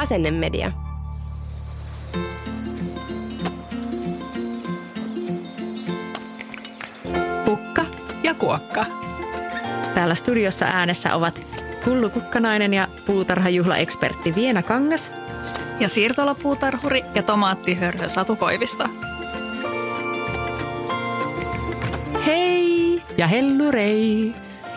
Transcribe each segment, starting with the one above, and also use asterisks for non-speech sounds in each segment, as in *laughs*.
Asennemedia. Kukka ja kuokka. Täällä studiossa äänessä ovat Hullu Kukkanainen ja puutarhajuhlaekspertti Viena Kangas. Ja siirtolapuutarhuri ja tomaattihörhö Satu Koivisto. Hei! Ja hellurei!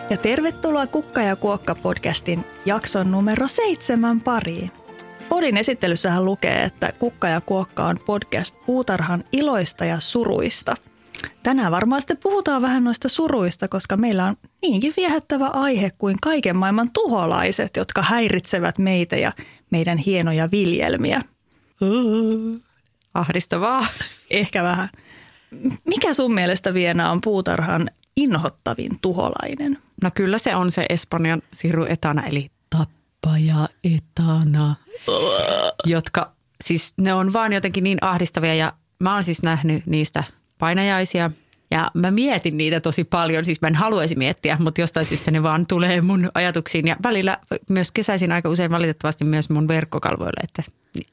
Ja tervetuloa Kukka ja Kuokka podcastin jakson numero seitsemän pariin. Podin esittelyssähän lukee, että Kukka ja Kuokka on podcast puutarhan iloista ja suruista. Tänään varmaan sitten puhutaan vähän noista suruista, koska meillä on niinkin viehättävä aihe kuin kaiken maailman tuholaiset, jotka häiritsevät meitä ja meidän hienoja viljelmiä. Ahdistavaa. Ehkä vähän. Mikä sun mielestä Viena on puutarhan inhottavin tuholainen? No kyllä se on se Espanjan siru etana, eli tappaja etana, jotka siis ne on vaan jotenkin niin ahdistavia ja mä oon siis nähnyt niistä painajaisia ja mä mietin niitä tosi paljon, siis mä en haluaisi miettiä, mutta jostain syystä ne vaan tulee mun ajatuksiin ja välillä myös kesäisin aika usein valitettavasti myös mun verkkokalvoille, että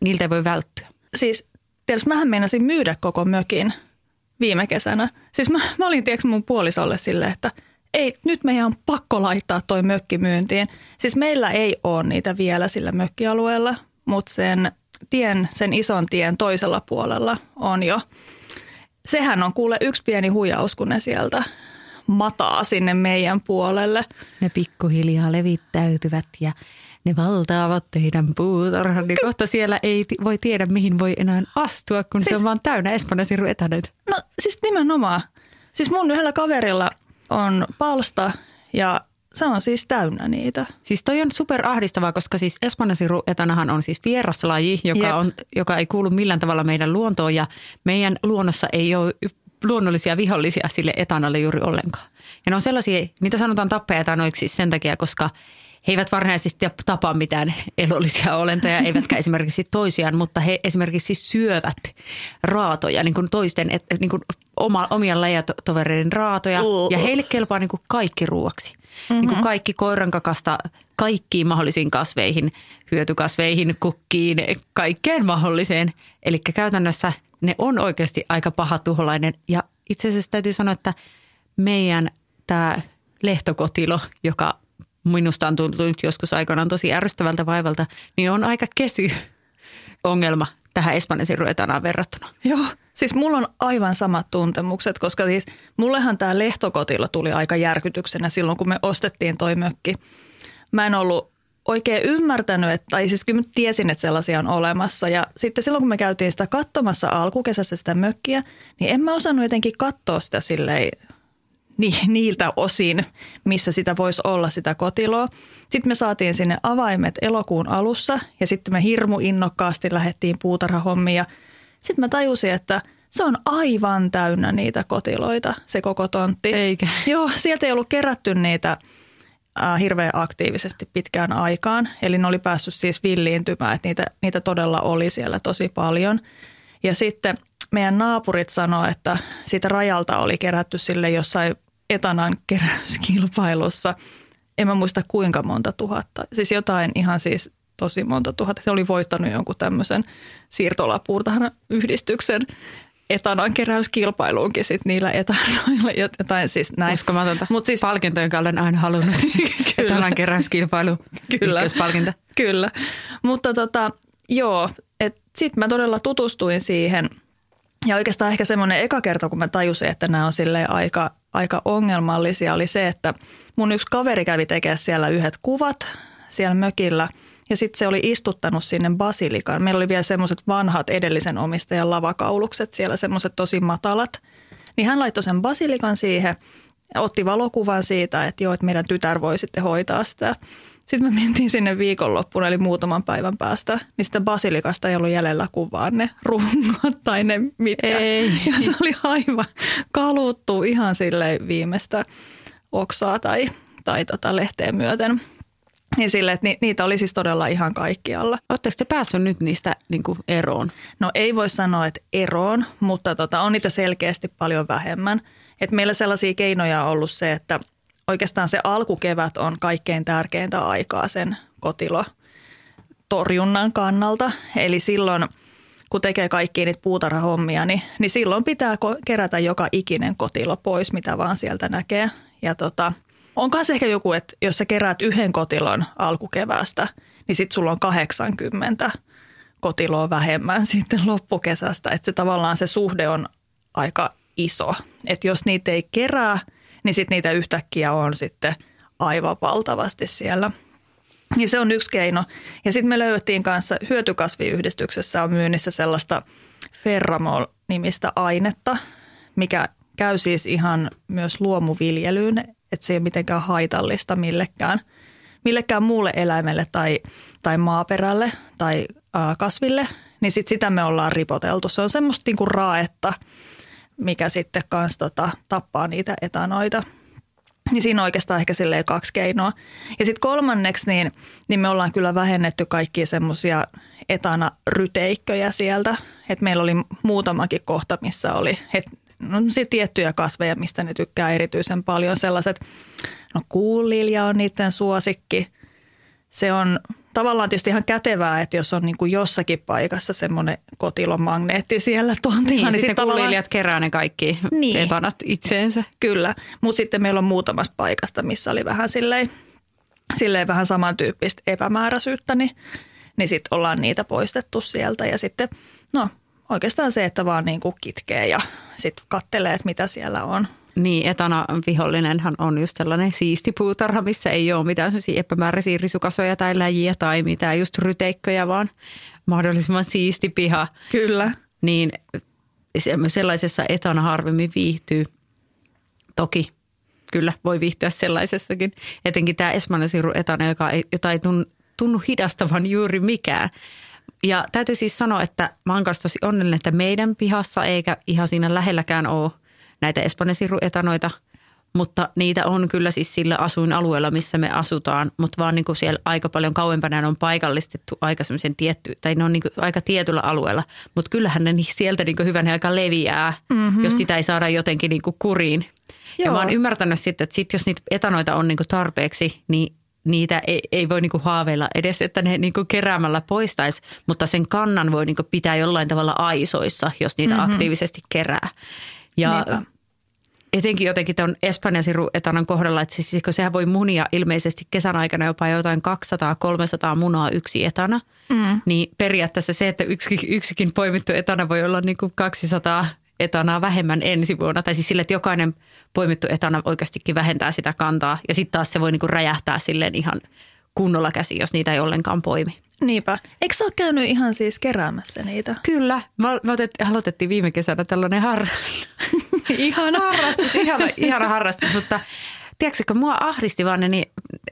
niiltä ei voi välttyä. Siis tiedätkö, mähän meinasin myydä koko mökin viime kesänä. Siis mä, mä olin tiedätkö mun puolisolle silleen, että ei, nyt meidän on pakko laittaa toi mökki myyntiin. Siis meillä ei ole niitä vielä sillä mökkialueella, mutta sen tien, sen ison tien toisella puolella on jo. Sehän on kuule yksi pieni huijaus, kun ne sieltä mataa sinne meidän puolelle. Ne pikkuhiljaa levittäytyvät ja ne valtaavat teidän puutarhan, niin kohta siellä ei voi tiedä, mihin voi enää astua, kun siis, se on vaan täynnä espanjasiru etänöitä. No siis nimenomaan. Siis mun yhdellä kaverilla on palsta ja se on siis täynnä niitä. Siis toi on super ahdistavaa, koska siis espanjasiru etanahan on siis vieraslaji, joka, on, joka ei kuulu millään tavalla meidän luontoon ja meidän luonnossa ei ole luonnollisia vihollisia sille etanalle juuri ollenkaan. Ja ne on sellaisia, niitä sanotaan tappajaetanoiksi sen takia, koska he eivät varsinaisesti tapaa mitään elollisia olentoja, eivätkä *laughs* esimerkiksi toisiaan, mutta he esimerkiksi syövät raatoja, niin kuin toisten, et, niin kuin oma, omien lajatovereiden raatoja, uh, ja heille kelpaa niin kuin kaikki ruoaksi. Mm-hmm. Niin kuin kaikki koirankakasta kaikkiin mahdollisiin kasveihin, hyötykasveihin, kukkiin, kaikkeen mahdolliseen. Eli käytännössä ne on oikeasti aika paha tuholainen. Ja itse asiassa täytyy sanoa, että meidän tämä lehtokotilo, joka minusta on tuntunut joskus aikanaan tosi ärsyttävältä vaivalta, niin on aika kesy ongelma tähän espanjasin ruetanaan verrattuna. Joo, siis mulla on aivan samat tuntemukset, koska siis mullehan tämä lehtokotilo tuli aika järkytyksenä silloin, kun me ostettiin toi mökki. Mä en ollut oikein ymmärtänyt, että, tai siis kyllä mä tiesin, että sellaisia on olemassa. Ja sitten silloin, kun me käytiin sitä katsomassa alkukesässä sitä mökkiä, niin en mä osannut jotenkin katsoa sitä silleen niiltä osin, missä sitä voisi olla sitä kotiloa. Sitten me saatiin sinne avaimet elokuun alussa ja sitten me hirmu innokkaasti lähdettiin puutarhahommiin sitten mä tajusin, että se on aivan täynnä niitä kotiloita, se koko tontti. Eikä. Joo, sieltä ei ollut kerätty niitä äh, hirveän aktiivisesti pitkään aikaan. Eli ne oli päässyt siis villiintymään, että niitä, niitä todella oli siellä tosi paljon. Ja sitten meidän naapurit sanoivat, että siitä rajalta oli kerätty sille jossain etanan keräyskilpailussa. En mä muista kuinka monta tuhatta. Siis jotain ihan siis tosi monta tuhatta. He oli voittanut jonkun tämmöisen siirtolapuurtahan yhdistyksen etanan keräyskilpailuunkin sit niillä etanoilla, jotain siis näin. Uskomatonta. Mut siis, Palkinto, jonka olen aina halunnut. *laughs* etanan keräyskilpailu. Kyllä. Palkinta. Kyllä. Mutta tota, joo, sitten mä todella tutustuin siihen. Ja oikeastaan ehkä semmoinen eka kerta, kun mä tajusin, että nämä on aika aika ongelmallisia oli se, että mun yksi kaveri kävi tekemään siellä yhdet kuvat siellä mökillä ja sitten se oli istuttanut sinne basilikan. Meillä oli vielä semmoiset vanhat edellisen omistajan lavakaulukset siellä, semmoiset tosi matalat. Niin hän laittoi sen basilikan siihen, otti valokuvan siitä, että joo, että meidän tytär voi sitten hoitaa sitä. Sitten me mentiin sinne viikonloppuun, eli muutaman päivän päästä, niin sitä basilikasta ei ollut jäljellä kuin vaan ne rungot *laughs* tai ne mitkä. Ei. Ja se oli aivan kaluttu ihan sille viimeistä oksaa tai, tai tota lehteen myöten. Niin sille, että ni, niitä oli siis todella ihan kaikkialla. Oletteko te päässyt nyt niistä niin kuin eroon? No ei voi sanoa, että eroon, mutta tota, on niitä selkeästi paljon vähemmän. Et meillä sellaisia keinoja on ollut se, että oikeastaan se alkukevät on kaikkein tärkeintä aikaa sen kotilo torjunnan kannalta. Eli silloin, kun tekee kaikki niitä puutarhahommia, niin, niin silloin pitää kerätä joka ikinen kotilo pois, mitä vaan sieltä näkee. Ja tota, on myös ehkä joku, että jos sä keräät yhden kotilon alkukeväästä, niin sitten sulla on 80 kotiloa vähemmän *laughs* sitten loppukesästä. Että se tavallaan se suhde on aika iso. Että jos niitä ei kerää, niin sitten niitä yhtäkkiä on sitten aivan valtavasti siellä. Niin se on yksi keino. Ja sitten me löydettiin kanssa hyötykasviyhdistyksessä on myynnissä sellaista Ferramol-nimistä ainetta, mikä käy siis ihan myös luomuviljelyyn, että se ei ole mitenkään haitallista millekään, millekään muulle eläimelle tai, tai maaperälle tai kasville, niin sit sitä me ollaan ripoteltu. Se on semmoista niinku raetta, mikä sitten kanssa tota, tappaa niitä etanoita. Niin siinä on oikeastaan ehkä silleen kaksi keinoa. Ja sitten kolmanneksi, niin, niin me ollaan kyllä vähennetty kaikkia semmoisia etana-ryteikköjä sieltä. Että meillä oli muutamakin kohta, missä oli, että no tiettyjä kasveja, mistä ne tykkää erityisen paljon. Sellaiset, no kuulilja on niiden suosikki. Se on tavallaan tietysti ihan kätevää, että jos on niin kuin jossakin paikassa semmoinen kotilomagneetti siellä tontilla. Niin, niin sitten tavallaan... kerää ne kaikki niin. etanat itseensä. Kyllä, mutta sitten meillä on muutamasta paikasta, missä oli vähän silleen, silleen vähän samantyyppistä epämääräisyyttä, niin, niin sitten ollaan niitä poistettu sieltä ja sitten no oikeastaan se, että vaan niin kuin kitkee ja sitten kattelee, että mitä siellä on. Niin, etana vihollinenhan on just sellainen siisti puutarha, missä ei ole mitään epämääräisiä risukasoja tai läjiä tai mitään just ryteikköjä, vaan mahdollisimman siisti piha. Kyllä. Niin sellaisessa etana harvemmin viihtyy. Toki kyllä voi viihtyä sellaisessakin. Etenkin tämä esmanesiru etana, joka ei, jota ei tunnu hidastavan juuri mikään. Ja täytyy siis sanoa, että mä oon tosi onnellinen, että meidän pihassa eikä ihan siinä lähelläkään ole näitä espanesiruetanoita, mutta niitä on kyllä siis sillä asuinalueella, missä me asutaan, mutta vaan niin kuin siellä aika paljon kauempana ne on paikallistettu aika semmoisen tietty, tai ne on niin kuin aika tietyllä alueella, mutta kyllähän ne sieltä niin kuin hyvän aika leviää, mm-hmm. jos sitä ei saada jotenkin niin kuin kuriin. Joo. Ja mä oon ymmärtänyt sitten, että sit jos niitä etanoita on niin kuin tarpeeksi, niin niitä ei, ei voi niinku haaveilla edes, että ne niinku keräämällä poistaisi, mutta sen kannan voi niinku pitää jollain tavalla aisoissa, jos niitä mm-hmm. aktiivisesti kerää. Ja Niinpä. Etenkin jotenkin tuon Espanjan etanan kohdalla, että siis, kun sehän voi munia ilmeisesti kesän aikana jopa jotain 200-300 munaa yksi etana, mm. niin periaatteessa se, että yksikin, yksikin poimittu etana voi olla niin kuin 200 etanaa vähemmän ensi vuonna. Tai siis sille, että jokainen poimittu etana oikeastikin vähentää sitä kantaa. Ja sitten taas se voi niin kuin räjähtää silleen ihan kunnolla käsi, jos niitä ei ollenkaan poimi. Niinpä. Eikö sä ole käynyt ihan siis keräämässä niitä? Kyllä. Me aloitettiin viime kesänä tällainen harrastus. *laughs* *laughs* ihana. harrastus, ihana, ihana harrastus, mutta tiedätkö, kun mua ahdisti vaan ne,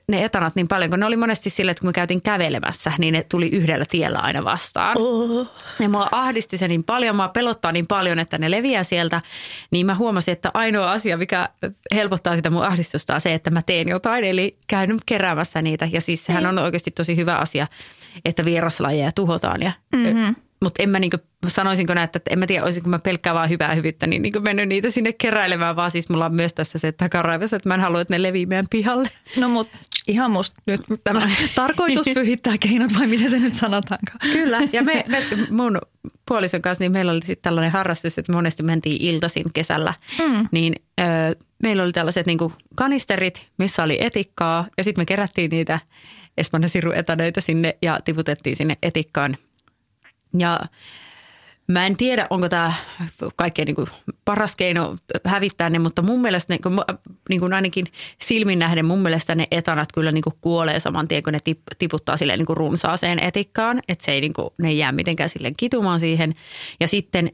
ne etanat niin paljon, kun ne oli monesti sille, että kun me käytiin kävelemässä, niin ne tuli yhdellä tiellä aina vastaan. Oh. Ja mua ahdisti se niin paljon, mua pelottaa niin paljon, että ne leviää sieltä, niin mä huomasin, että ainoa asia, mikä helpottaa sitä mun ahdistusta on se, että mä teen jotain, eli käyn keräämässä niitä. Ja siis sehän on oikeasti tosi hyvä asia, että vieraslajeja tuhotaan ja mm-hmm mutta en mä niinku, sanoisinko näin, että en mä tiedä, olisinko mä pelkkää vaan hyvää hyvyyttä, niin niinku mennyt niitä sinne keräilemään, vaan siis mulla on myös tässä se takaraivassa, että mä en halua, että ne levii meidän pihalle. No mut ihan musta nyt tämä *laughs* tarkoitus pyhittää keinot vai miten se nyt sanotaankaan. Kyllä, ja me, me mun puolison kanssa, niin meillä oli sitten tällainen harrastus, että monesti mentiin iltaisin kesällä, mm. niin ö, meillä oli tällaiset niinku kanisterit, missä oli etikkaa, ja sitten me kerättiin niitä espanjasiruetaneita sinne ja tiputettiin sinne etikkaan – ja Mä en tiedä, onko tämä kaikkein niin kuin paras keino hävittää ne, mutta mun mielestä, niin kuin, niin kuin ainakin silmin nähden, mun mielestä ne etanat kyllä niin kuin kuolee saman tien, kun ne tiputtaa silleen niin kuin runsaaseen etikkaan, että se ei, niin kuin, ne ei jää mitenkään silleen kitumaan siihen. Ja sitten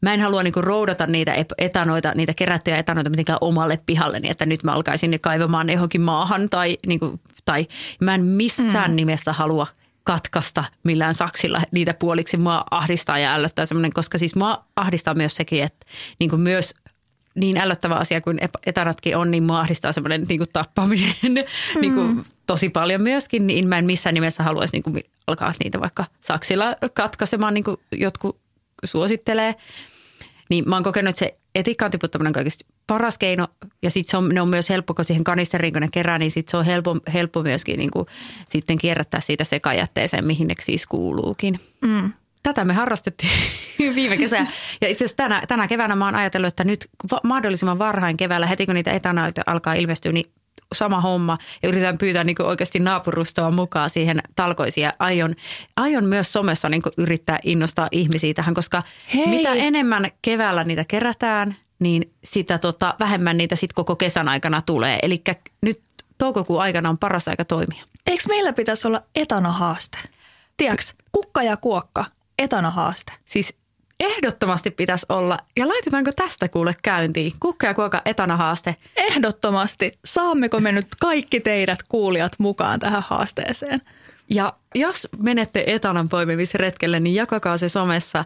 mä en halua niinku roudata niitä etanoita, niitä kerättyjä etanoita mitenkään omalle pihalle, niin että nyt mä alkaisin ne kaivamaan johonkin maahan tai, niinku, tai mä en missään mm. nimessä halua katkaista millään saksilla niitä puoliksi. Mua ahdistaa ja ällöttää semmoinen, koska siis mua ahdistaa myös sekin, että niin kuin myös niin ällöttävä asia kuin etanatkin on, niin mua ahdistaa semmoinen niin kuin tappaminen mm. *laughs* niin kuin tosi paljon myöskin, niin mä en missään nimessä haluaisi niin kuin alkaa niitä vaikka saksilla katkaisemaan, niin kuin jotkut suosittelee. Niin mä oon kokenut, että se etikkaan tiputtaminen on kaikista paras keino. Ja sitten se on, ne on myös helppo, kun siihen kanisteriin kun ne kerää, niin sitten se on helppo, helppo myöskin niin kuin sitten kierrättää siitä sekajätteeseen, mihin ne siis kuuluukin. Mm. Tätä me harrastettiin *laughs* viime kesänä. Ja itse asiassa tänä, tänä keväänä mä oon ajatellut, että nyt mahdollisimman varhain keväällä, heti kun niitä etanoita alkaa ilmestyä, niin sama homma ja yritän pyytää niin kuin oikeasti naapurustoa mukaan siihen talkoisiin ja aion, aion myös somessa niin kuin yrittää innostaa ihmisiä tähän, koska Hei. mitä enemmän keväällä niitä kerätään, niin sitä tota, vähemmän niitä sitten koko kesän aikana tulee. Eli nyt toukokuun aikana on paras aika toimia. Eikö meillä pitäisi olla etanahaaste? Tiedätkö, kukka ja kuokka, etanahaaste. Siis Ehdottomasti pitäisi olla. Ja laitetaanko tästä kuule käyntiin? Kukka ja kuoka etanahaaste. Ehdottomasti. Saammeko me nyt kaikki teidät kuulijat mukaan tähän haasteeseen? Ja jos menette etanan poimimisretkelle, niin jakakaa se somessa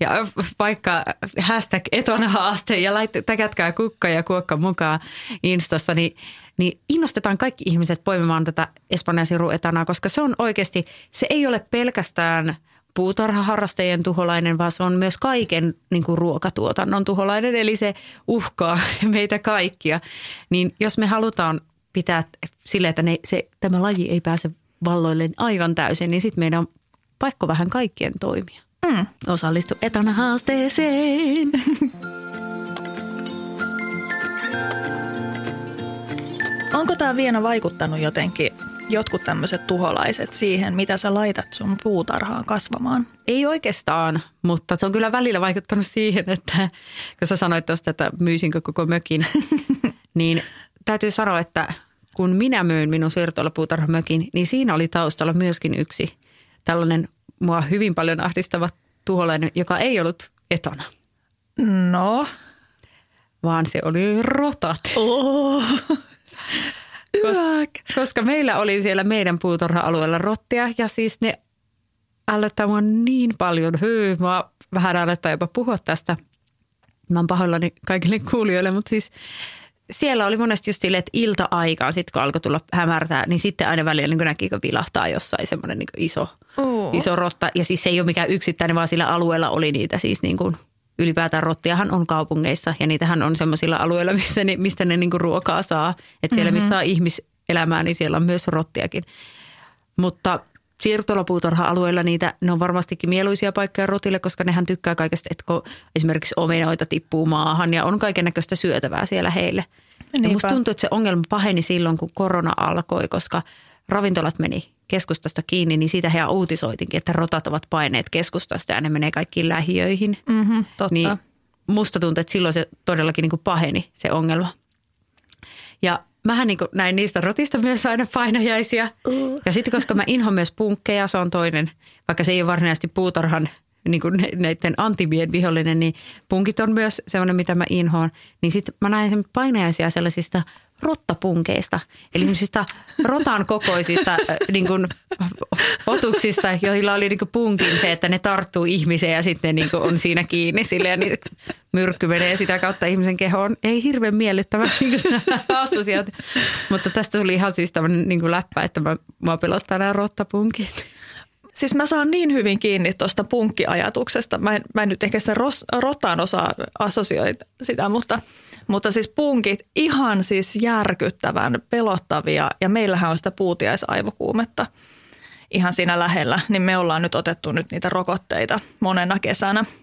ja vaikka hashtag etanahaaste ja täkätkää kukka ja kuokka mukaan Instassa, niin, niin innostetaan kaikki ihmiset poimimaan tätä Espanjan etanaa, koska se on oikeasti, se ei ole pelkästään – puutarhaharrastajien tuholainen, vaan se on myös kaiken niin kuin ruokatuotannon tuholainen, eli se uhkaa *laughs* meitä kaikkia. Niin jos me halutaan pitää sille, että ne, se, tämä laji ei pääse valloille aivan täysin, niin sitten meidän on paikko vähän kaikkien toimia. Mm. Osallistu etana haasteeseen. Onko tämä vielä vaikuttanut jotenkin jotkut tämmöiset tuholaiset siihen, mitä sä laitat sun puutarhaan kasvamaan? Ei oikeastaan, mutta se on kyllä välillä vaikuttanut siihen, että kun sä sanoit tuosta, että myysinkö koko mökin, *laughs* niin täytyy sanoa, että kun minä myyn minun siirtolapuutarhamökin, niin siinä oli taustalla myöskin yksi tällainen mua hyvin paljon ahdistava tuholainen, joka ei ollut etana. No? Vaan se oli rotat. Oh. *laughs* Koska, koska meillä oli siellä meidän puutarha-alueella rottia ja siis ne ällöttää mua niin paljon. Hyy, mä vähän ällöttää jopa puhua tästä. Mä oon pahoillani kaikille kuulijoille, mutta siis siellä oli monesti just sille, että ilta-aikaan, sitten kun alkoi tulla hämärtää, niin sitten aina välillä niin näki, kun vilahtaa jossain semmoinen niin iso, iso rosta. Ja siis se ei ole mikään yksittäinen, vaan sillä alueella oli niitä siis niin kuin ylipäätään rottiahan on kaupungeissa ja niitähän on semmoisilla alueilla, missä ne, mistä ne niinku ruokaa saa. Että siellä, missä on ihmiselämää, niin siellä on myös rottiakin. Mutta siirtolapuutarha-alueilla niitä, ne on varmastikin mieluisia paikkoja rotille, koska nehän tykkää kaikesta, että kun esimerkiksi omenoita tippuu maahan ja on kaiken näköistä syötävää siellä heille. Ja musta tuntuu, että se ongelma paheni silloin, kun korona alkoi, koska ravintolat meni keskustasta kiinni, niin siitä he uutisoitinkin, että rotat ovat paineet keskustasta ja ne menee kaikkiin lähiöihin. Mm-hmm, totta. Niin musta tuntuu, että silloin se todellakin niin kuin paheni se ongelma. Ja mähän niin näin niistä rotista myös aina painajaisia. Uh. Ja sitten koska mä inhoan myös punkkeja, se on toinen, vaikka se ei ole varsinaisesti puutarhan niin kuin näiden antimien vihollinen, niin punkit on myös sellainen, mitä mä inhoan. Niin sitten mä näin painajaisia sellaisista rottapunkeista, eli sellaisista rotan kokoisista niin kuin, otuksista, joilla oli niin kuin punkin se, että ne tarttuu ihmiseen ja sitten niin kuin on siinä kiinni sille ja niin myrkky menee sitä kautta ihmisen kehoon. Ei hirveän miellyttävä niin mutta tästä tuli ihan siis tämmöinen niin kuin läppä, että mä, mä pelottaa nämä rottapunkit. Siis mä saan niin hyvin kiinni tuosta punkkiajatuksesta. Mä en, mä en nyt ehkä sitä ros, rotaan osaa assosioida sitä, mutta, mutta siis punkit ihan siis järkyttävän pelottavia ja meillähän on sitä puutiaisaivokuumetta ihan siinä lähellä, niin me ollaan nyt otettu nyt niitä rokotteita monena kesänä –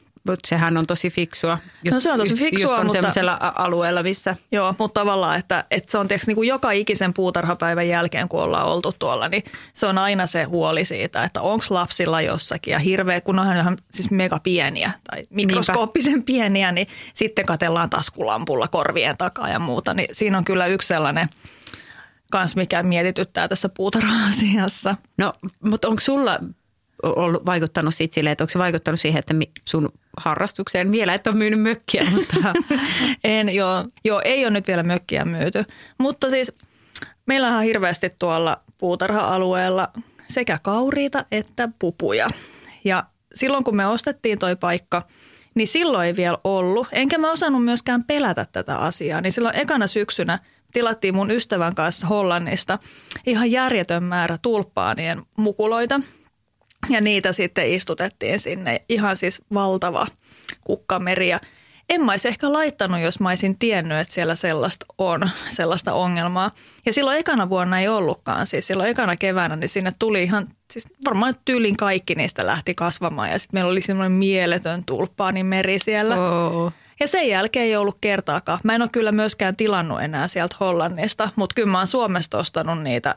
sehän on tosi fiksua. Jos, no se on tosi fiksua, jos on mutta, sellaisella alueella, missä... Joo, mutta tavallaan, että, että se on tiiäks, niin kuin joka ikisen puutarhapäivän jälkeen, kun ollaan oltu tuolla, niin se on aina se huoli siitä, että onko lapsilla jossakin. Ja hirveä, kun onhan ihan siis mega pieniä tai mikroskooppisen Niinpä. pieniä, niin sitten katellaan taskulampulla korvien takaa ja muuta. Niin siinä on kyllä yksi sellainen kans, mikä mietityttää tässä puutarha-asiassa. No, mutta onko sulla ollut vaikuttanut siitä silleen, että onko se vaikuttanut siihen, että sun harrastukseen vielä et ole myynyt mökkiä? *laughs* Mutta... en, joo, joo, ei ole nyt vielä mökkiä myyty. Mutta siis meillä on hirveästi tuolla puutarha-alueella sekä kauriita että pupuja. Ja silloin kun me ostettiin toi paikka, niin silloin ei vielä ollut. Enkä mä osannut myöskään pelätä tätä asiaa. Niin silloin ekana syksynä tilattiin mun ystävän kanssa Hollannista ihan järjetön määrä tulppaanien mukuloita. Ja niitä sitten istutettiin sinne. Ihan siis valtava kukkameri. Ja en mä olisi ehkä laittanut, jos mä olisin tiennyt, että siellä sellaista on, sellaista ongelmaa. Ja silloin ekana vuonna ei ollutkaan, siis silloin ekana keväänä, niin sinne tuli ihan, siis varmaan tyylin kaikki niistä lähti kasvamaan. Ja sitten meillä oli semmoinen mieletön tulppaani meri siellä. Oh. Ja sen jälkeen ei ollut kertaakaan. Mä en ole kyllä myöskään tilannut enää sieltä Hollannista, mutta kyllä mä oon Suomesta ostanut niitä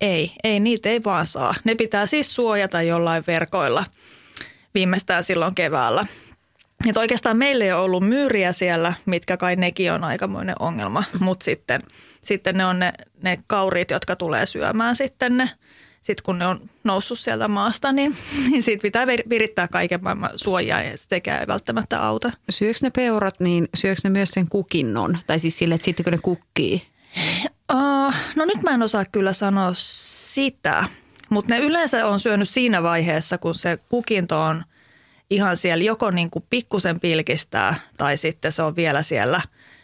ei, ei, niitä ei vaan saa. Ne pitää siis suojata jollain verkoilla viimeistään silloin keväällä. Että oikeastaan meillä ei ole ollut myyriä siellä, mitkä kai nekin on aikamoinen ongelma, mutta sitten, sitten ne on ne, ne kauriit, jotka tulee syömään sitten ne, sitten kun ne on noussut sieltä maasta, niin, niin siitä pitää virittää kaiken maailman suojaa ja sekään ei välttämättä auta. Syökö ne peurat, niin syökö ne myös sen kukinnon? Tai siis sille, että sitten kun ne kukkii? Uh, no nyt mä en osaa kyllä sanoa sitä, mutta ne yleensä on syönyt siinä vaiheessa, kun se kukinto on – ihan siellä joko niin kuin pikkusen pilkistää tai sitten se on vielä siellä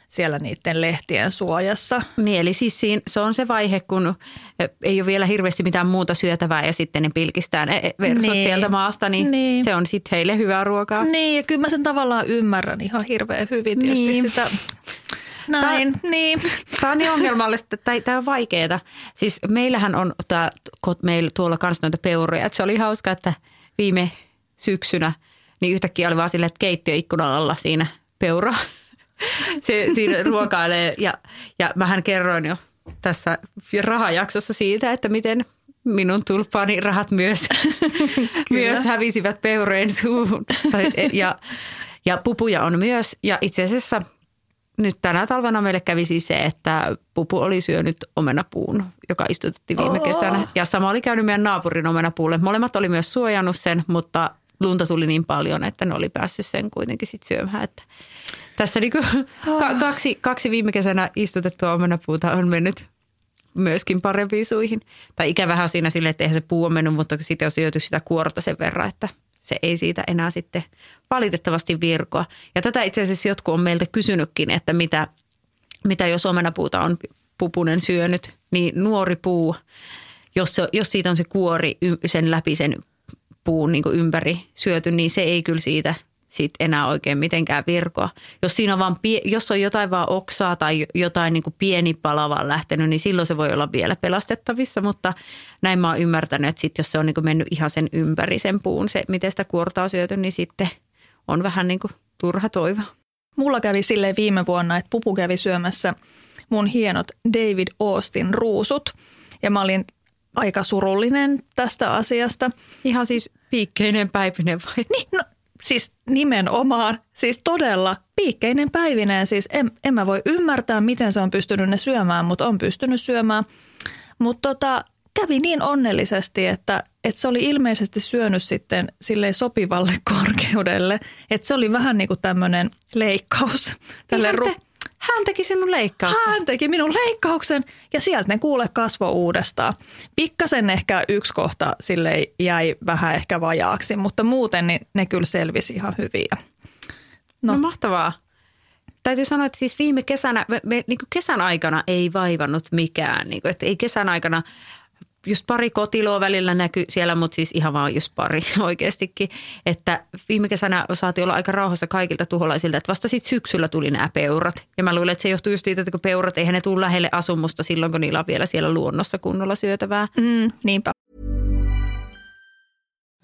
siellä niiden lehtien suojassa. Niin, eli siis siinä, se on se vaihe, kun ei ole vielä hirveästi mitään muuta syötävää ja sitten ne pilkistää ne versot niin. sieltä maasta, niin, niin se on sitten heille hyvää ruokaa. Niin, ja kyllä mä sen tavallaan ymmärrän ihan hirveän hyvin tietysti niin. sitä. Näin, tämä, niin. Tämä on niin ongelmallista, että tämä on vaikeaa. Siis meillähän on tämä, meillä tuolla kanssa noita peuroja, että se oli hauska, että viime syksynä – niin yhtäkkiä oli vaan silleen, että keittiöikkunan alla siinä peura. *laughs* Se siinä ruokailee ja, ja mähän kerroin jo tässä rahajaksossa siitä, että miten minun tulppaani rahat myös, *laughs* myös hävisivät peurojen suuhun. Ja, ja pupuja on myös. Ja itse asiassa nyt tänä talvena meille kävi siis se, että pupu oli syönyt omenapuun, joka istutettiin viime kesänä. Ja sama oli käynyt meidän naapurin omenapuulle. Molemmat oli myös suojannut sen, mutta lunta tuli niin paljon, että ne oli päässyt sen kuitenkin sitten syömään. Että tässä niin ka- kaksi, kaksi viime kesänä istutettua omenapuuta on mennyt myöskin parempiin suihin. Tai ikävähän siinä sille, että eihän se puu on mennyt, mutta sitten on syöty sitä kuorta sen verran, että se ei siitä enää sitten valitettavasti virkoa. Ja tätä itse asiassa jotkut on meiltä kysynytkin, että mitä, mitä jos omenapuuta on pupunen syönyt, niin nuori puu, jos, se, jos siitä on se kuori sen läpi sen puun niin ympäri syöty, niin se ei kyllä siitä sit enää oikein mitenkään virkoa. Jos, siinä on vaan, jos on jotain vaan oksaa tai jotain niin pieni palava lähtenyt, niin silloin se voi olla vielä pelastettavissa, mutta näin mä oon ymmärtänyt, että sit jos se on niin mennyt ihan sen ympäri sen puun, se miten sitä kuorta on syöty, niin sitten on vähän niin kuin turha toivo. Mulla kävi silleen viime vuonna, että pupu kävi syömässä mun hienot David Austin ruusut. Ja mä olin aika surullinen tästä asiasta. Ihan siis piikkeinen päivinen vai? Niin, no, siis nimenomaan, siis todella piikkeinen päivinen. Siis en, en mä voi ymmärtää, miten se on pystynyt ne syömään, mutta on pystynyt syömään. Mutta tota, kävi niin onnellisesti, että, että se oli ilmeisesti syönyt sitten sille sopivalle *laughs* korkeudelle. Että se oli vähän niin kuin tämmöinen leikkaus tälle ru- hän teki sinun leikkauksen. Hän teki minun leikkauksen ja sieltä ne kuule kasvo uudestaan. Pikkasen ehkä yksi kohta sille jäi vähän ehkä vajaaksi, mutta muuten niin ne kyllä selvisi ihan hyviä. No, no mahtavaa. Täytyy sanoa, että siis viime kesänä, me, me, niin kesän aikana ei vaivannut mikään. Niin kuin, että ei kesän aikana just pari kotiloa välillä näkyy siellä, mutta siis ihan vaan just pari *laughs* oikeastikin. Että viime kesänä saatiin olla aika rauhassa kaikilta tuholaisilta, että vasta sitten syksyllä tuli nämä peurat. Ja mä luulen, että se johtuu just siitä, että kun peurat, eihän ne tule lähelle asumusta silloin, kun niillä on vielä siellä luonnossa kunnolla syötävää. Mm, niinpä.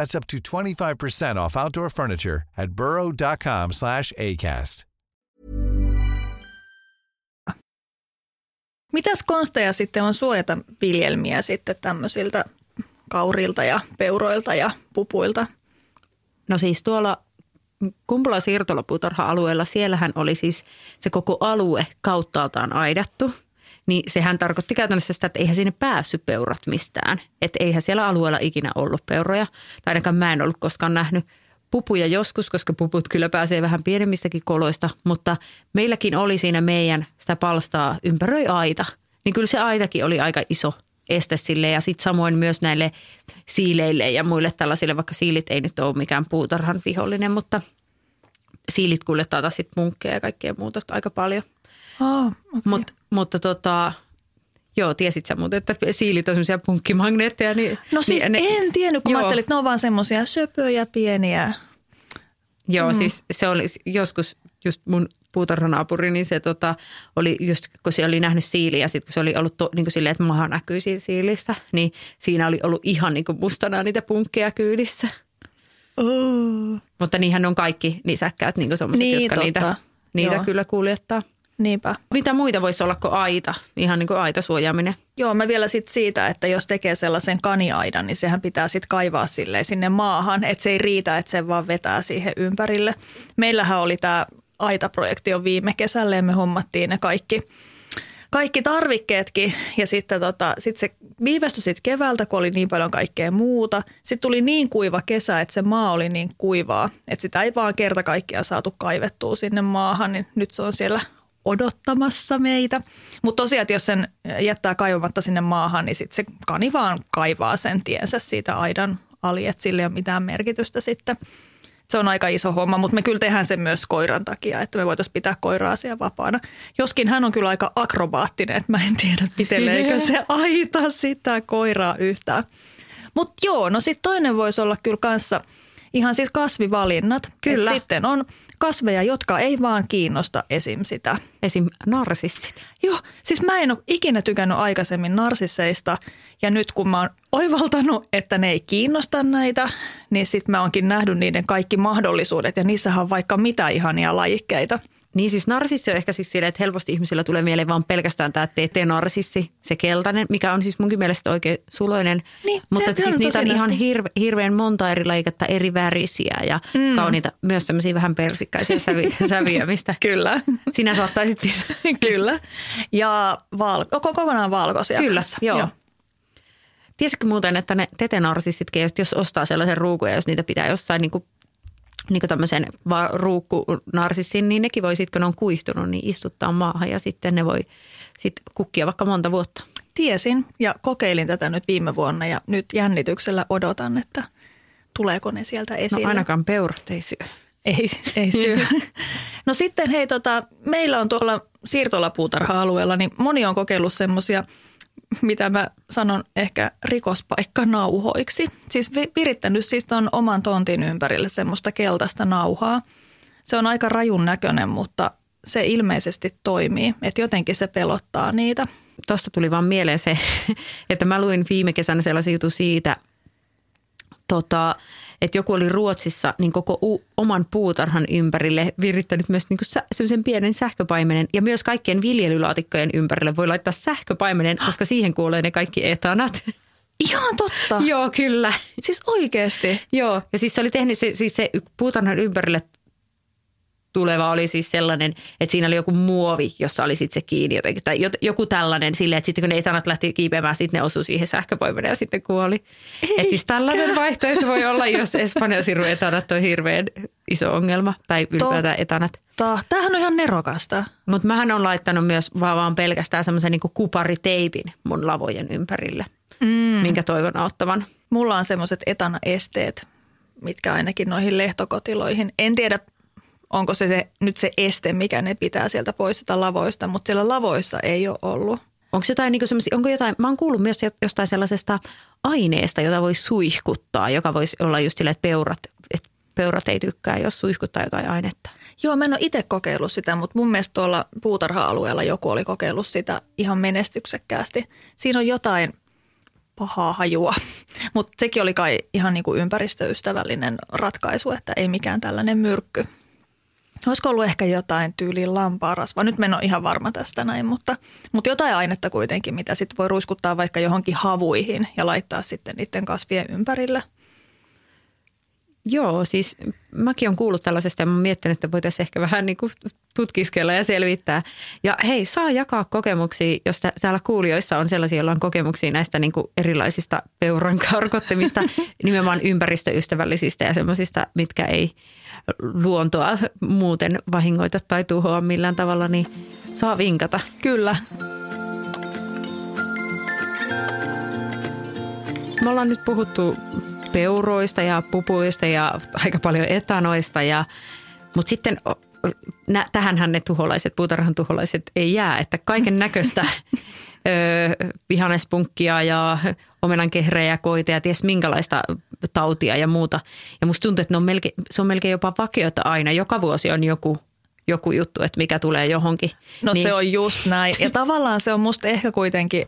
That's up to 25% off outdoor furniture at burrow.com slash ACAST. Mitäs konsteja sitten on suojata viljelmiä sitten tämmöisiltä kaurilta ja peuroilta ja pupuilta? No siis tuolla Kumpula siirtolapuutarha-alueella, siellähän oli siis se koko alue kauttaaltaan aidattu. Niin sehän tarkoitti käytännössä sitä, että eihän sinne päässyt peurat mistään. Että eihän siellä alueella ikinä ollut peuroja. Tai ainakaan mä en ollut koskaan nähnyt pupuja joskus, koska puput kyllä pääsee vähän pienemmistäkin koloista. Mutta meilläkin oli siinä meidän sitä palstaa ympäröi aita. Niin kyllä se aitakin oli aika iso este sille ja sitten samoin myös näille siileille ja muille tällaisille, vaikka siilit ei nyt ole mikään puutarhan vihollinen, mutta siilit kuljettaa taas sitten munkkeja ja kaikkea muuta aika paljon. Oh, okay. Mut, mutta tota, joo, tiesit sä muuten, että siilit on semmoisia punkkimagneetteja? Niin, No siis niin, ne, en tiennyt, kun joo. mä ajattelin, että ne on vaan semmoisia söpöjä pieniä. Joo, mm. siis se oli joskus just mun puutarhanaapuri, niin se tota, oli just, kun se oli nähnyt siiliä, ja sitten kun se oli ollut to, niin kuin silleen, että maha näkyy siitä siilistä, niin siinä oli ollut ihan niin kuin mustana niitä punkkeja kyydissä. Oh. Mutta niinhän on kaikki nisäkkäät, niin kuin tommoset, Niin, jotka niitä, totta. niitä Joo. kyllä kuljettaa. Niinpä. Mitä muita voisi olla kuin aita, ihan niin kuin aitasuojaaminen? Joo, mä vielä sitten siitä, että jos tekee sellaisen kaniaidan, niin sehän pitää sitten kaivaa silleen sinne maahan, että se ei riitä, että se vaan vetää siihen ympärille. Meillähän oli tämä aitaprojekti jo viime kesällä ja me hommattiin ne kaikki, kaikki tarvikkeetkin ja sitten tota, sit se viivästyi sitten keväältä, kun oli niin paljon kaikkea muuta. Sitten tuli niin kuiva kesä, että se maa oli niin kuivaa, että sitä ei vaan kerta kaikkiaan saatu kaivettua sinne maahan, niin nyt se on siellä odottamassa meitä. Mutta tosiaan, että jos sen jättää kaivamatta sinne maahan, niin sitten se kani vaan kaivaa sen tiensä siitä aidan ali, että sillä ei ole mitään merkitystä sitten. Se on aika iso homma, mutta me kyllä tehdään sen myös koiran takia, että me voitaisiin pitää koiraa siellä vapaana. Joskin hän on kyllä aika akrobaattinen, että mä en tiedä, piteleekö *laughs* se aita sitä koiraa yhtään. Mutta joo, no sitten toinen voisi olla kyllä kanssa ihan siis kasvivalinnat. Kyllä. Et sitten on kasveja, jotka ei vaan kiinnosta esim. sitä. Esim. narsissit. Joo, siis mä en ole ikinä tykännyt aikaisemmin narsisseista ja nyt kun mä oon oivaltanut, että ne ei kiinnosta näitä, niin sitten mä oonkin nähnyt niiden kaikki mahdollisuudet ja niissähän on vaikka mitä ihania lajikkeita. Niin siis narsissi on ehkä siis silleen, että helposti ihmisillä tulee mieleen vaan pelkästään tämä TT-narsissi, se keltainen, mikä on siis munkin mielestä oikein suloinen. Niin, Mutta se siis niitä on ihan nätti. hirve, hirveän monta eri lajiketta, eri värisiä ja mm. kauniita, myös tämmöisiä vähän persikkaisia säviä, *laughs* säviä mistä Kyllä. sinä saattaisit *laughs* Kyllä. Ja val- koko, kokonaan valkoisia. Kyllä, kanssa. joo. Tiesitkö muuten, että ne tetenarsistitkin, jos- jos ostaa sellaisen ruukun ja jos niitä pitää jossain niin kuin, niin kuin tämmöisen va- ruukkunarsissin, niin nekin voi sitten, kun ne on kuihtunut, niin istuttaa maahan ja sitten ne voi sitten kukkia vaikka monta vuotta. Tiesin ja kokeilin tätä nyt viime vuonna ja nyt jännityksellä odotan, että tuleeko ne sieltä esille. No ainakaan peurat ei syö. Ei, ei syö. *laughs* No sitten hei, tota, meillä on tuolla siirtolapuutarha-alueella, niin moni on kokeillut semmoisia, mitä mä sanon ehkä rikospaikkanauhoiksi. Siis vi- virittänyt siis ton oman tontin ympärille semmoista keltaista nauhaa. Se on aika rajun näköinen, mutta se ilmeisesti toimii, että jotenkin se pelottaa niitä. Tuosta tuli vaan mieleen se, *laughs* että mä luin viime kesänä sellaisen jutun siitä, tota, että joku oli Ruotsissa niin koko u- oman puutarhan ympärille virittänyt myös niin semmoisen pienen sähköpaimenen ja myös kaikkien viljelylaatikkojen ympärille voi laittaa sähköpaimenen, koska siihen kuulee ne kaikki etanat. Ihan totta. *laughs* Joo, kyllä. Siis oikeasti. Joo, ja siis se oli tehnyt, se, siis se puutarhan ympärille tuleva oli siis sellainen, että siinä oli joku muovi, jossa oli sitten se kiinni jotenkin. Tai joku tällainen silleen, että sitten kun ne etanat lähti kiipeämään, sitten ne osui siihen sähköpoimeen ja sitten kuoli. Että siis tällainen vaihtoehto voi olla, jos Espanjan siru etanat on hirveän iso ongelma. Tai ylipäätään etanat. Totta. Tämähän on ihan nerokasta. Mutta mähän on laittanut myös vaan, vaan pelkästään semmoisen niin kupariteipin mun lavojen ympärille, mm. minkä toivon auttavan. Mulla on semmoiset etana-esteet, mitkä ainakin noihin lehtokotiloihin. En tiedä, onko se, se nyt se este, mikä ne pitää sieltä poistaa lavoista, mutta siellä lavoissa ei ole ollut. Onko jotain, niin onko jotain, mä oon kuullut myös jostain sellaisesta aineesta, jota voi suihkuttaa, joka voisi olla just sille, että peurat, että peurat ei tykkää, jos suihkuttaa jotain ainetta. Joo, mä en ole itse kokeillut sitä, mutta mun mielestä tuolla puutarha-alueella joku oli kokeillut sitä ihan menestyksekkäästi. Siinä on jotain pahaa hajua, *laughs* mutta sekin oli kai ihan niin kuin ympäristöystävällinen ratkaisu, että ei mikään tällainen myrkky. Olisiko ollut ehkä jotain tyyliin lampaarasvaa? Nyt en ole ihan varma tästä näin, mutta, mutta jotain ainetta kuitenkin, mitä sitten voi ruiskuttaa vaikka johonkin havuihin ja laittaa sitten niiden kasvien ympärille – Joo, siis mäkin olen kuullut tällaisesta ja mä miettinyt, että voitaisiin ehkä vähän niin kuin tutkiskella ja selvittää. Ja hei, saa jakaa kokemuksia, jos täällä kuulijoissa on sellaisia, joilla on kokemuksia näistä niin kuin erilaisista peuran karkottamista, *laughs* nimenomaan ympäristöystävällisistä ja semmoisista, mitkä ei luontoa muuten vahingoita tai tuhoa millään tavalla, niin saa vinkata. Kyllä. Me ollaan nyt puhuttu peuroista ja pupuista ja aika paljon etanoista. Ja, mutta sitten nä, tähänhän ne tuholaiset, puutarhan tuholaiset ei jää, että kaiken näköistä vihanespunkkia ja omenankehreä, koita ja ties minkälaista tautia ja muuta. Ja musta tuntuu, että ne on melkein, se on melkein jopa vakiota aina. Joka vuosi on joku joku juttu, että mikä tulee johonkin. No niin. se on just näin. Ja tavallaan se on musta ehkä kuitenkin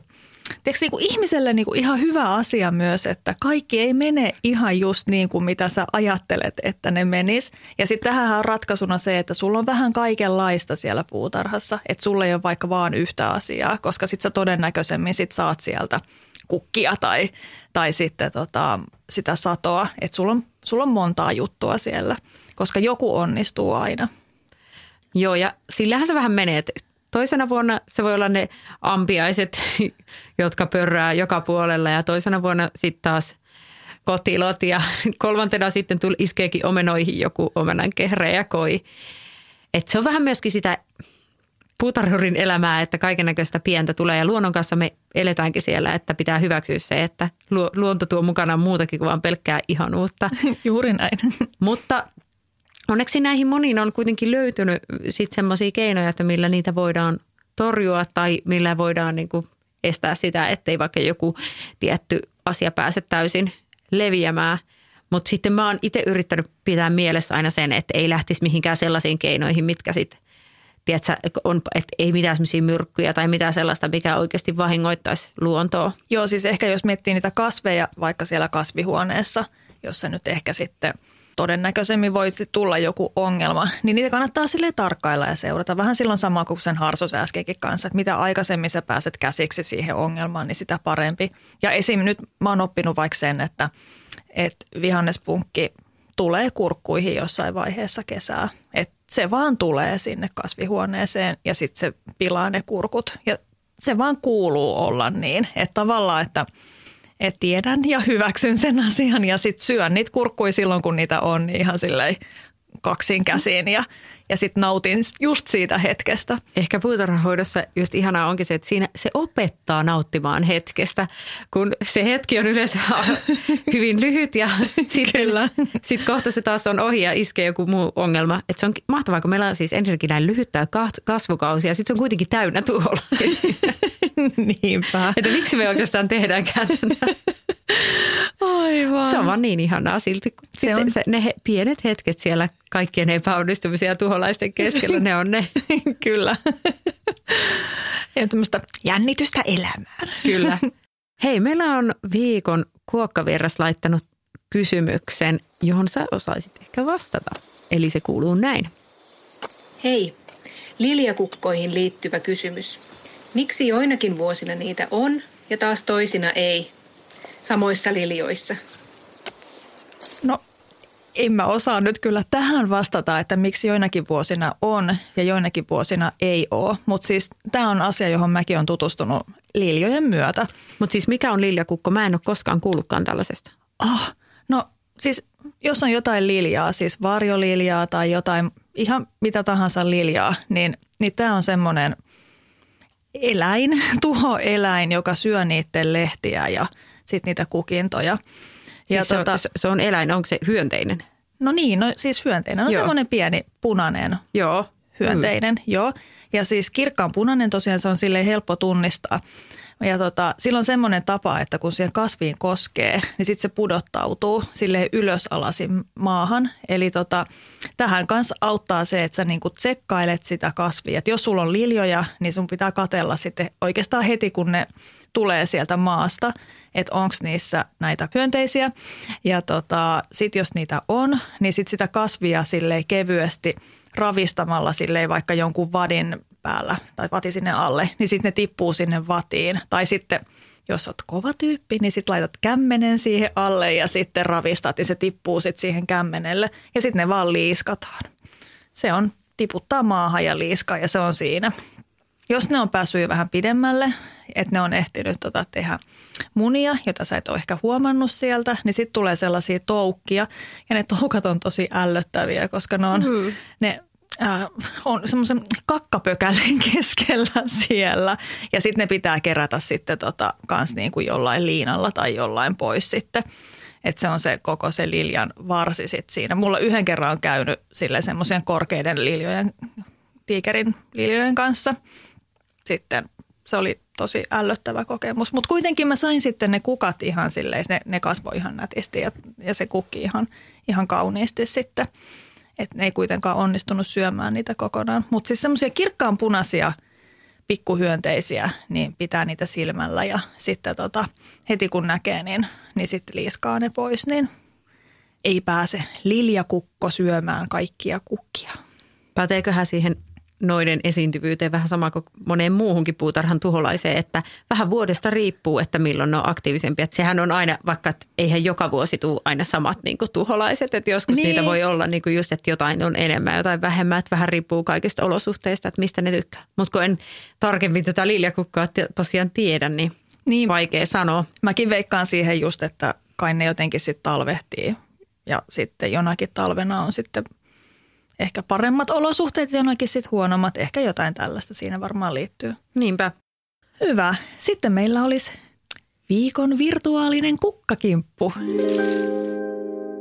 tiedätkö, niin kuin ihmiselle niin kuin ihan hyvä asia myös, että kaikki ei mene ihan just niin kuin mitä sä ajattelet, että ne menis. Ja sitten tähän on ratkaisuna se, että sulla on vähän kaikenlaista siellä puutarhassa, että sulla ei ole vaikka vaan yhtä asiaa, koska sitten sä todennäköisemmin sit saat sieltä kukkia tai, tai sitten tota, sitä satoa, että sulla on, sulla on montaa juttua siellä, koska joku onnistuu aina. Joo, ja sillähän se vähän menee, että toisena vuonna se voi olla ne ampiaiset, *laughs* jotka pörrää joka puolella ja toisena vuonna sitten taas kotilot ja *laughs* kolmantena sitten tuli, iskeekin omenoihin joku omenan kehre ja koi. Et se on vähän myöskin sitä puutarhurin elämää, että kaiken näköistä pientä tulee ja luonnon kanssa me eletäänkin siellä, että pitää hyväksyä se, että luonto tuo mukana muutakin kuin vain pelkkää ihanuutta. *laughs* Juuri näin. Mutta onneksi näihin moniin on kuitenkin löytynyt sitten semmoisia keinoja, että millä niitä voidaan torjua tai millä voidaan niin kuin estää sitä, ettei vaikka joku tietty asia pääse täysin leviämään. Mutta sitten mä oon itse yrittänyt pitää mielessä aina sen, että ei lähtisi mihinkään sellaisiin keinoihin, mitkä sitten on, että ei mitään sellaisia myrkkyjä tai mitään sellaista, mikä oikeasti vahingoittaisi luontoa. Joo, siis ehkä jos miettii niitä kasveja vaikka siellä kasvihuoneessa, jossa nyt ehkä sitten – todennäköisemmin voi tulla joku ongelma, niin niitä kannattaa sille tarkkailla ja seurata. Vähän silloin sama kuin sen harsos äskenkin kanssa, että mitä aikaisemmin sä pääset käsiksi siihen ongelmaan, niin sitä parempi. Ja esim. nyt mä oon oppinut vaikka sen, että, että vihannespunkki tulee kurkkuihin jossain vaiheessa kesää. Että se vaan tulee sinne kasvihuoneeseen ja sitten se pilaa ne kurkut. Ja se vaan kuuluu olla niin, että tavallaan, että – että tiedän ja hyväksyn sen asian ja sitten syön niitä kurkkuja silloin, kun niitä on niin ihan silleen kaksin käsiin ja, ja sitten nautin just siitä hetkestä. Ehkä puutarhahoidossa just ihanaa onkin se, että siinä se opettaa nauttimaan hetkestä, kun se hetki on yleensä *laughs* hyvin lyhyt ja *laughs* sitten sit kohta se taas on ohi ja iskee joku muu ongelma. Et se on mahtavaa, kun meillä on siis ensinnäkin näin lyhyttä kasvukausia ja sitten se on kuitenkin täynnä tuolla. *laughs* *laughs* Niinpä. Että miksi me oikeastaan tehdäänkään tätä? Aivan. Se on vaan niin ihanaa silti. Se on... se, ne he, pienet hetket siellä kaikkien epäonnistumisia tuholaisten keskellä, ne on ne. *laughs* Kyllä. Ja tämmöistä jännitystä elämään. Kyllä. Hei, meillä on viikon kuokkavieras laittanut kysymyksen, johon sä osaisit ehkä vastata. Eli se kuuluu näin. Hei, liljakukkoihin liittyvä kysymys. Miksi joinakin vuosina niitä on ja taas toisina ei? Samoissa liljoissa. No en mä osaa nyt kyllä tähän vastata, että miksi joinakin vuosina on ja joinakin vuosina ei ole. Mutta siis tämä on asia, johon mäkin olen tutustunut liljojen myötä. Mutta siis mikä on liljakukko? Mä en ole koskaan kuullutkaan tällaisesta. Oh, no siis jos on jotain liljaa, siis varjoliljaa tai jotain ihan mitä tahansa liljaa, niin, niin tämä on semmoinen eläin, *laughs* tuhoeläin, joka syö niiden lehtiä ja sitten niitä kukintoja. Ja siis tota, se, on, se on eläin, onko se hyönteinen? No niin, no siis hyönteinen on semmoinen pieni punainen joo. hyönteinen, mm. joo. Ja siis kirkkaan punainen tosiaan se on sille helppo tunnistaa. Ja tota, silloin semmoinen tapa, että kun siihen kasviin koskee, niin sitten se pudottautuu sille ylösalaisin maahan. Eli tota, tähän kanssa auttaa se, että sä niinku tsekkailet sitä kasvia. Et jos sulla on liljoja, niin sun pitää katella sitten oikeastaan heti, kun ne tulee sieltä maasta, että onko niissä näitä hyönteisiä. Ja tota, sitten jos niitä on, niin sitten sitä kasvia sille kevyesti ravistamalla sille vaikka jonkun vadin päällä tai vati sinne alle, niin sitten ne tippuu sinne vatiin. Tai sitten jos oot kova tyyppi, niin sitten laitat kämmenen siihen alle ja sitten ravistat ja se tippuu sitten siihen kämmenelle ja sitten ne vaan liiskataan. Se on tiputtaa maahan ja liiskaa ja se on siinä. Jos ne on päässyt vähän pidemmälle, että ne on ehtinyt tota tehdä munia, jota sä et ole ehkä huomannut sieltä, niin sitten tulee sellaisia toukkia. Ja ne toukat on tosi ällöttäviä, koska ne on, mm. ne äh, on semmoisen kakkapökälin *laughs* keskellä siellä. Ja sitten ne pitää kerätä sitten tota, kans niin kuin jollain liinalla tai jollain pois sitten. Että se on se koko se liljan varsi sitten siinä. Mulla yhden kerran on käynyt sille semmoisen korkeiden liljojen, tiikerin liljojen kanssa. Sitten se oli tosi ällöttävä kokemus. Mutta kuitenkin mä sain sitten ne kukat ihan silleen, ne, ne kasvoi ihan nätisti ja, ja se kukki ihan, ihan kauniisti sitten – että ne ei kuitenkaan onnistunut syömään niitä kokonaan. Mutta siis semmoisia kirkkaan punaisia pikkuhyönteisiä, niin pitää niitä silmällä ja sitten tota, heti kun näkee, niin, niin sitten liiskaa ne pois, niin ei pääse liljakukko syömään kaikkia kukkia. Päteeköhän siihen noiden esiintyvyyteen vähän sama kuin moneen muuhunkin puutarhan tuholaiseen, että vähän vuodesta riippuu, että milloin ne on aktiivisempia. Että sehän on aina, vaikka eihän joka vuosi tule aina samat niin kuin tuholaiset, että joskus niin. niitä voi olla niin kuin just, että jotain on enemmän, jotain vähemmän, että vähän riippuu kaikista olosuhteista, että mistä ne tykkää. Mutta kun en tarkemmin tätä liljakukkaa tosiaan tiedä, niin, niin vaikea sanoa. Mäkin veikkaan siihen just, että kai ne jotenkin sitten talvehtii ja sitten jonakin talvena on sitten – ehkä paremmat olosuhteet ja jonakin sitten huonommat. Ehkä jotain tällaista siinä varmaan liittyy. Niinpä. Hyvä. Sitten meillä olisi viikon virtuaalinen kukkakimppu.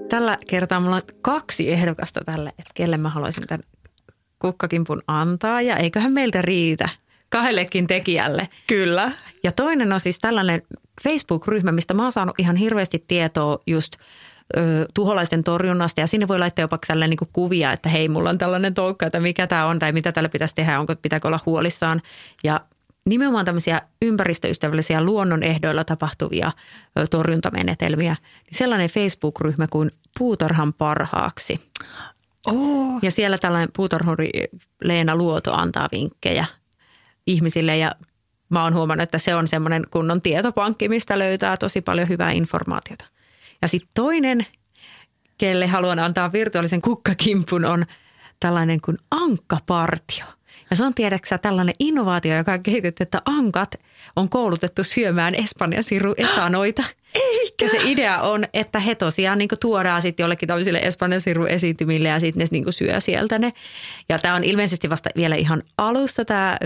Tällä kertaa mulla on kaksi ehdokasta tälle, että kelle mä haluaisin tämän kukkakimpun antaa ja eiköhän meiltä riitä kahdellekin tekijälle. Kyllä. Ja toinen on siis tällainen Facebook-ryhmä, mistä mä oon saanut ihan hirveästi tietoa just – ö, tuholaisten torjunnasta ja sinne voi laittaa jopa niin kuin kuvia, että hei, mulla on tällainen toukka, että mikä tämä on tai mitä tällä pitäisi tehdä, onko pitääkö olla huolissaan. Ja nimenomaan tämmöisiä ympäristöystävällisiä luonnon ehdoilla tapahtuvia ö, torjuntamenetelmiä. Niin sellainen Facebook-ryhmä kuin Puutarhan parhaaksi. Oh. Ja siellä tällainen puutarhuri Leena Luoto antaa vinkkejä ihmisille ja mä oon huomannut, että se on semmoinen kunnon tietopankki, mistä löytää tosi paljon hyvää informaatiota. Ja sitten toinen, kelle haluan antaa virtuaalisen kukkakimpun, on tällainen kuin ankkapartio. Ja se on tiedäksä tällainen innovaatio, joka on kehitetty, että ankat on koulutettu syömään Espanjan siru *gasps* etanoita. Eikä. Ja se idea on, että he tosiaan niin tuodaan sitten jollekin tämmöisille Espanjan siru esiintymille ja sitten ne niin syö sieltä ne. Ja tämä on ilmeisesti vasta vielä ihan alusta tämä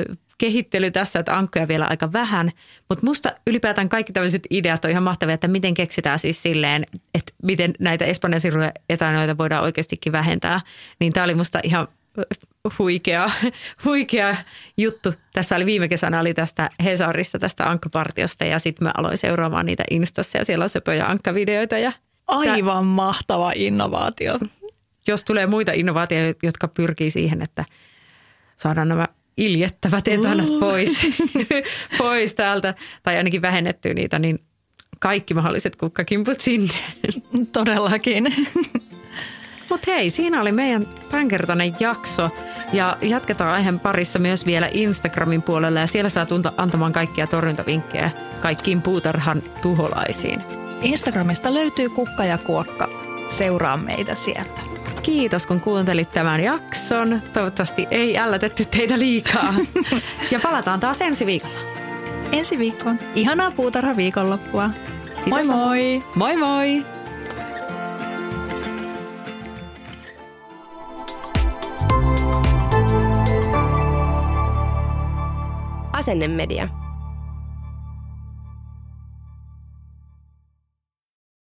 kehittely tässä, että ankkoja vielä aika vähän. Mutta musta ylipäätään kaikki tämmöiset ideat on ihan mahtavia, että miten keksitään siis silleen, että miten näitä Espanjan siruja etanoita voidaan oikeastikin vähentää. Niin tämä oli musta ihan huikea, *laughs* huikea juttu. Tässä oli viime kesänä oli tästä Hesarissa tästä ankkapartiosta ja sitten mä aloin seuraamaan niitä Instassa ja siellä on söpöjä ankkavideoita. Ja Aivan tämä, mahtava innovaatio. Jos tulee muita innovaatioita, jotka pyrkii siihen, että saadaan nämä iljettävät etanat pois, *laughs* *laughs* pois täältä, tai ainakin vähennettyä niitä, niin kaikki mahdolliset kukkakimput sinne. Todellakin. *laughs* Mutta hei, siinä oli meidän tämänkertainen jakso. Ja jatketaan aiheen parissa myös vielä Instagramin puolella ja siellä saa tunta antamaan kaikkia torjuntavinkkejä kaikkiin puutarhan tuholaisiin. Instagramista löytyy kukka ja kuokka. seuraa meitä siellä. Kiitos, kun kuuntelit tämän jakson. Toivottavasti ei ällätetty teitä liikaa. ja palataan taas ensi viikolla. Ensi viikkoon. Ihanaa puutarha viikonloppua. Moi moi! Moi moi! Asennemedia.